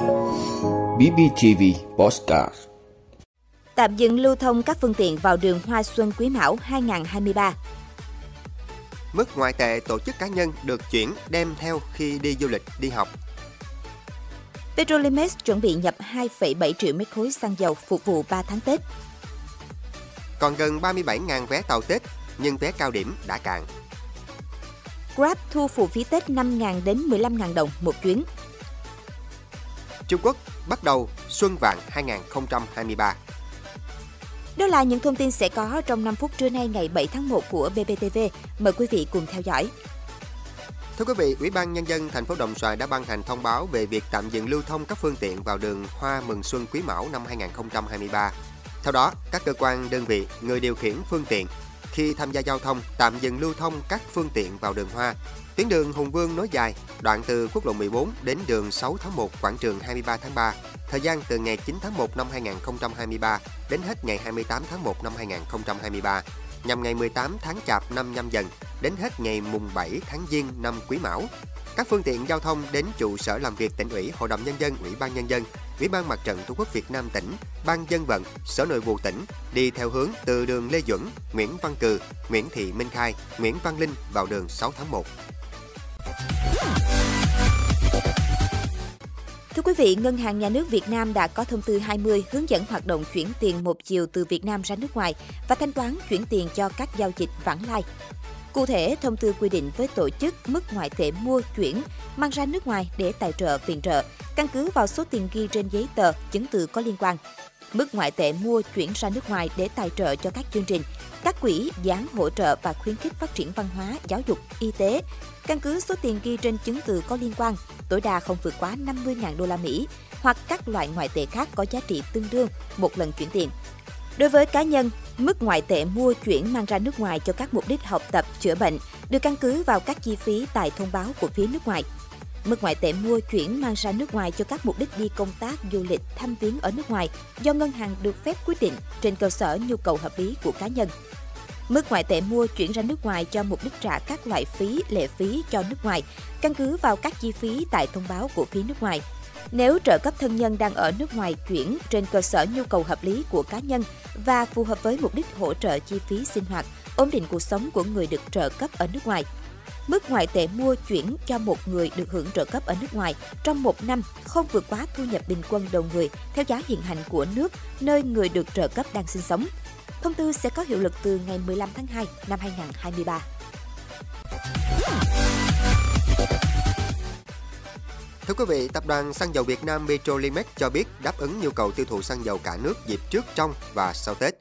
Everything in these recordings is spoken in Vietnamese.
BBTV Postcard Tạm dừng lưu thông các phương tiện vào đường Hoa Xuân Quý Mão 2023. Mức ngoại tệ tổ chức cá nhân được chuyển đem theo khi đi du lịch, đi học. Petrolimex chuẩn bị nhập 2,7 triệu mét khối xăng dầu phục vụ 3 tháng Tết. Còn gần 37.000 vé tàu Tết, nhưng vé cao điểm đã cạn. Grab thu phụ phí Tết 5.000 đến 15.000 đồng một chuyến. Trung Quốc bắt đầu Xuân Vạn 2023. Đó là những thông tin sẽ có trong 5 phút trưa nay ngày 7 tháng 1 của BBTV. Mời quý vị cùng theo dõi. Thưa quý vị, Ủy ban Nhân dân thành phố Đồng Xoài đã ban hành thông báo về việc tạm dừng lưu thông các phương tiện vào đường Hoa Mừng Xuân Quý Mão năm 2023. Theo đó, các cơ quan, đơn vị, người điều khiển phương tiện khi tham gia giao thông tạm dừng lưu thông các phương tiện vào đường Hoa. Tuyến đường Hùng Vương nối dài, đoạn từ quốc lộ 14 đến đường 6 tháng 1 quảng trường 23 tháng 3, thời gian từ ngày 9 tháng 1 năm 2023 đến hết ngày 28 tháng 1 năm 2023, nhằm ngày 18 tháng Chạp năm nhâm dần đến hết ngày mùng 7 tháng Giêng năm Quý Mão. Các phương tiện giao thông đến trụ sở làm việc tỉnh ủy, Hội đồng nhân dân, Ủy ban nhân dân, Ủy ban Mặt trận Tổ quốc Việt Nam tỉnh, Ban dân vận, Sở Nội vụ tỉnh đi theo hướng từ đường Lê Duẩn, Nguyễn Văn Cừ, Nguyễn Thị Minh Khai, Nguyễn Văn Linh vào đường 6 tháng 1. Thưa quý vị, Ngân hàng Nhà nước Việt Nam đã có thông tư 20 hướng dẫn hoạt động chuyển tiền một chiều từ Việt Nam ra nước ngoài và thanh toán chuyển tiền cho các giao dịch vãng lai. Cụ thể, thông tư quy định với tổ chức mức ngoại tệ mua chuyển mang ra nước ngoài để tài trợ viện trợ, căn cứ vào số tiền ghi trên giấy tờ, chứng từ có liên quan. Mức ngoại tệ mua chuyển ra nước ngoài để tài trợ cho các chương trình, các quỹ dán hỗ trợ và khuyến khích phát triển văn hóa, giáo dục, y tế. Căn cứ số tiền ghi trên chứng từ có liên quan, tối đa không vượt quá 50.000 đô la Mỹ hoặc các loại ngoại tệ khác có giá trị tương đương một lần chuyển tiền. Đối với cá nhân, mức ngoại tệ mua chuyển mang ra nước ngoài cho các mục đích học tập, chữa bệnh được căn cứ vào các chi phí tại thông báo của phía nước ngoài. Mức ngoại tệ mua chuyển mang ra nước ngoài cho các mục đích đi công tác, du lịch, thăm viếng ở nước ngoài do ngân hàng được phép quyết định trên cơ sở nhu cầu hợp lý của cá nhân. Mức ngoại tệ mua chuyển ra nước ngoài cho mục đích trả các loại phí, lệ phí cho nước ngoài, căn cứ vào các chi phí tại thông báo của phía nước ngoài. Nếu trợ cấp thân nhân đang ở nước ngoài chuyển trên cơ sở nhu cầu hợp lý của cá nhân và phù hợp với mục đích hỗ trợ chi phí sinh hoạt, ổn định cuộc sống của người được trợ cấp ở nước ngoài. Mức ngoại tệ mua chuyển cho một người được hưởng trợ cấp ở nước ngoài trong một năm không vượt quá thu nhập bình quân đầu người theo giá hiện hành của nước nơi người được trợ cấp đang sinh sống. Thông tư sẽ có hiệu lực từ ngày 15 tháng 2 năm 2023. Thưa quý vị, Tập đoàn Xăng dầu Việt Nam Petrolimex cho biết đáp ứng nhu cầu tiêu thụ xăng dầu cả nước dịp trước, trong và sau Tết.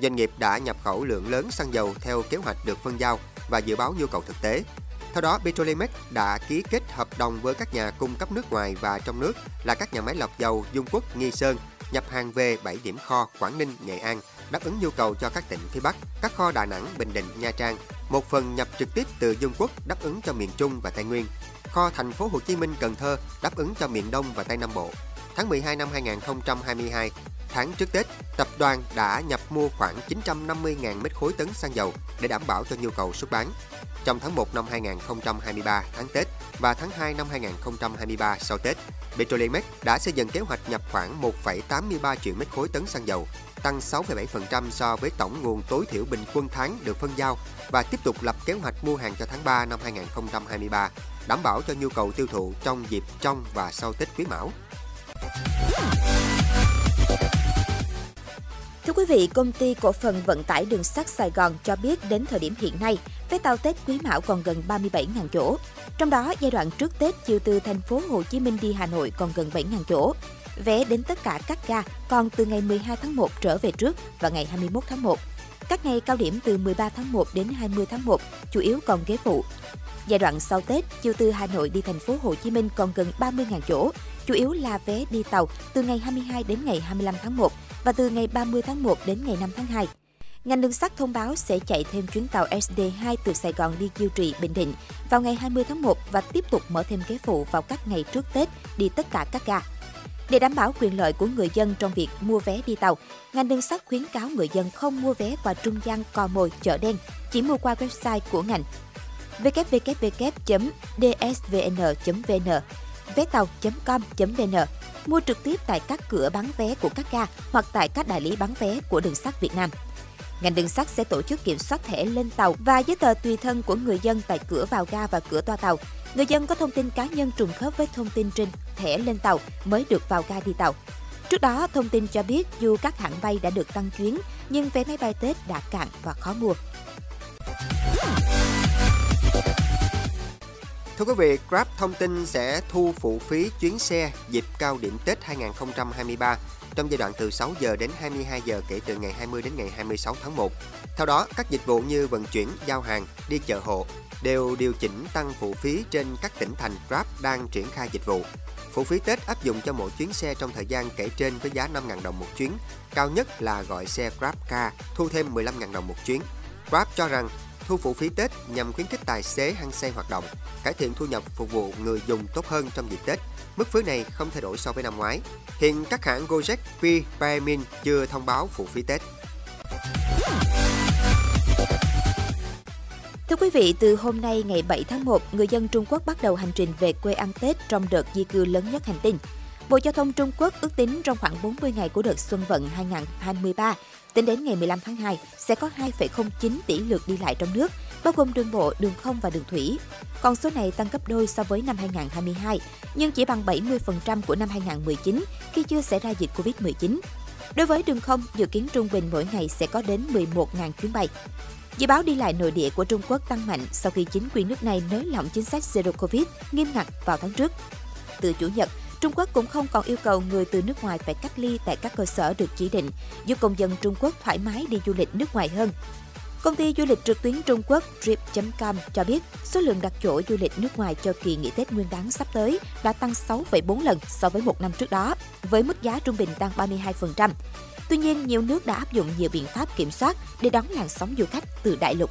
Doanh nghiệp đã nhập khẩu lượng lớn xăng dầu theo kế hoạch được phân giao và dự báo nhu cầu thực tế. Theo đó, Petrolimex đã ký kết hợp đồng với các nhà cung cấp nước ngoài và trong nước là các nhà máy lọc dầu Dung Quốc, Nghi Sơn, nhập hàng về 7 điểm kho Quảng Ninh, Nghệ An, đáp ứng nhu cầu cho các tỉnh phía Bắc, các kho Đà Nẵng, Bình Định, Nha Trang. Một phần nhập trực tiếp từ Dung Quốc đáp ứng cho miền Trung và Tây Nguyên. Kho thành phố Hồ Chí Minh, Cần Thơ đáp ứng cho miền Đông và Tây Nam Bộ. Tháng 12 năm 2022, tháng trước Tết, tập đoàn đã nhập mua khoảng 950.000 mét khối tấn xăng dầu để đảm bảo cho nhu cầu xuất bán. Trong tháng 1 năm 2023, tháng Tết và tháng 2 năm 2023 sau Tết, Petrolimex đã xây dựng kế hoạch nhập khoảng 1,83 triệu mét khối tấn xăng dầu, tăng 6,7% so với tổng nguồn tối thiểu bình quân tháng được phân giao và tiếp tục lập kế hoạch mua hàng cho tháng 3 năm 2023, đảm bảo cho nhu cầu tiêu thụ trong dịp trong và sau Tết Quý Mão. Thưa quý vị, công ty cổ phần vận tải đường sắt Sài Gòn cho biết đến thời điểm hiện nay, vé tàu Tết Quý Mão còn gần 37.000 chỗ. Trong đó, giai đoạn trước Tết chiều từ thành phố Hồ Chí Minh đi Hà Nội còn gần 7.000 chỗ. Vé đến tất cả các ga còn từ ngày 12 tháng 1 trở về trước và ngày 21 tháng 1. Các ngày cao điểm từ 13 tháng 1 đến 20 tháng 1 chủ yếu còn ghế phụ. Giai đoạn sau Tết, chiều từ Hà Nội đi thành phố Hồ Chí Minh còn gần 30.000 chỗ, chủ yếu là vé đi tàu từ ngày 22 đến ngày 25 tháng 1 và từ ngày 30 tháng 1 đến ngày 5 tháng 2. Ngành đường sắt thông báo sẽ chạy thêm chuyến tàu SD2 từ Sài Gòn đi Kiêu Trì, Bình Định vào ngày 20 tháng 1 và tiếp tục mở thêm ghế phụ vào các ngày trước Tết đi tất cả các ga. Để đảm bảo quyền lợi của người dân trong việc mua vé đi tàu, ngành đường sắt khuyến cáo người dân không mua vé qua trung gian cò mồi chợ đen, chỉ mua qua website của ngành www.dsvn.vn. vé tàu.com.vn, mua trực tiếp tại các cửa bán vé của các ga hoặc tại các đại lý bán vé của đường sắt Việt Nam. Ngành đường sắt sẽ tổ chức kiểm soát thẻ lên tàu và giấy tờ tùy thân của người dân tại cửa vào ga và cửa toa tàu. Người dân có thông tin cá nhân trùng khớp với thông tin trên thẻ lên tàu mới được vào ga đi tàu. Trước đó, thông tin cho biết dù các hãng bay đã được tăng chuyến, nhưng vé máy bay Tết đã cạn và khó mua. Thưa quý vị, Grab thông tin sẽ thu phụ phí chuyến xe dịp cao điểm Tết 2023 trong giai đoạn từ 6 giờ đến 22 giờ kể từ ngày 20 đến ngày 26 tháng 1. Theo đó, các dịch vụ như vận chuyển, giao hàng, đi chợ hộ đều điều chỉnh tăng phụ phí trên các tỉnh thành Grab đang triển khai dịch vụ. Phụ phí Tết áp dụng cho mỗi chuyến xe trong thời gian kể trên với giá 5.000 đồng một chuyến. Cao nhất là gọi xe Grab Car thu thêm 15.000 đồng một chuyến. Grab cho rằng thu phụ phí Tết nhằm khuyến khích tài xế hăng say hoạt động, cải thiện thu nhập phục vụ người dùng tốt hơn trong dịp Tết. Mức phí này không thay đổi so với năm ngoái. Hiện các hãng Gojek, Pi, Paemin chưa thông báo phụ phí Tết. Thưa quý vị, từ hôm nay ngày 7 tháng 1, người dân Trung Quốc bắt đầu hành trình về quê ăn Tết trong đợt di cư lớn nhất hành tinh. Bộ Giao thông Trung Quốc ước tính trong khoảng 40 ngày của đợt Xuân Vận 2023, tính đến ngày 15 tháng 2, sẽ có 2,09 tỷ lượt đi lại trong nước, bao gồm đường bộ, đường không và đường thủy. Con số này tăng gấp đôi so với năm 2022, nhưng chỉ bằng 70% của năm 2019 khi chưa xảy ra dịch Covid-19. Đối với đường không, dự kiến trung bình mỗi ngày sẽ có đến 11.000 chuyến bay. Dự báo đi lại nội địa của Trung Quốc tăng mạnh sau khi chính quyền nước này nới lỏng chính sách Zero Covid nghiêm ngặt vào tháng trước. Từ Chủ nhật, Trung Quốc cũng không còn yêu cầu người từ nước ngoài phải cách ly tại các cơ sở được chỉ định, giúp công dân Trung Quốc thoải mái đi du lịch nước ngoài hơn. Công ty du lịch trực tuyến Trung Quốc Trip.com cho biết số lượng đặt chỗ du lịch nước ngoài cho kỳ nghỉ Tết Nguyên đán sắp tới đã tăng 6,4 lần so với một năm trước đó, với mức giá trung bình tăng 32%. Tuy nhiên, nhiều nước đã áp dụng nhiều biện pháp kiểm soát để đón làn sóng du khách từ đại lục.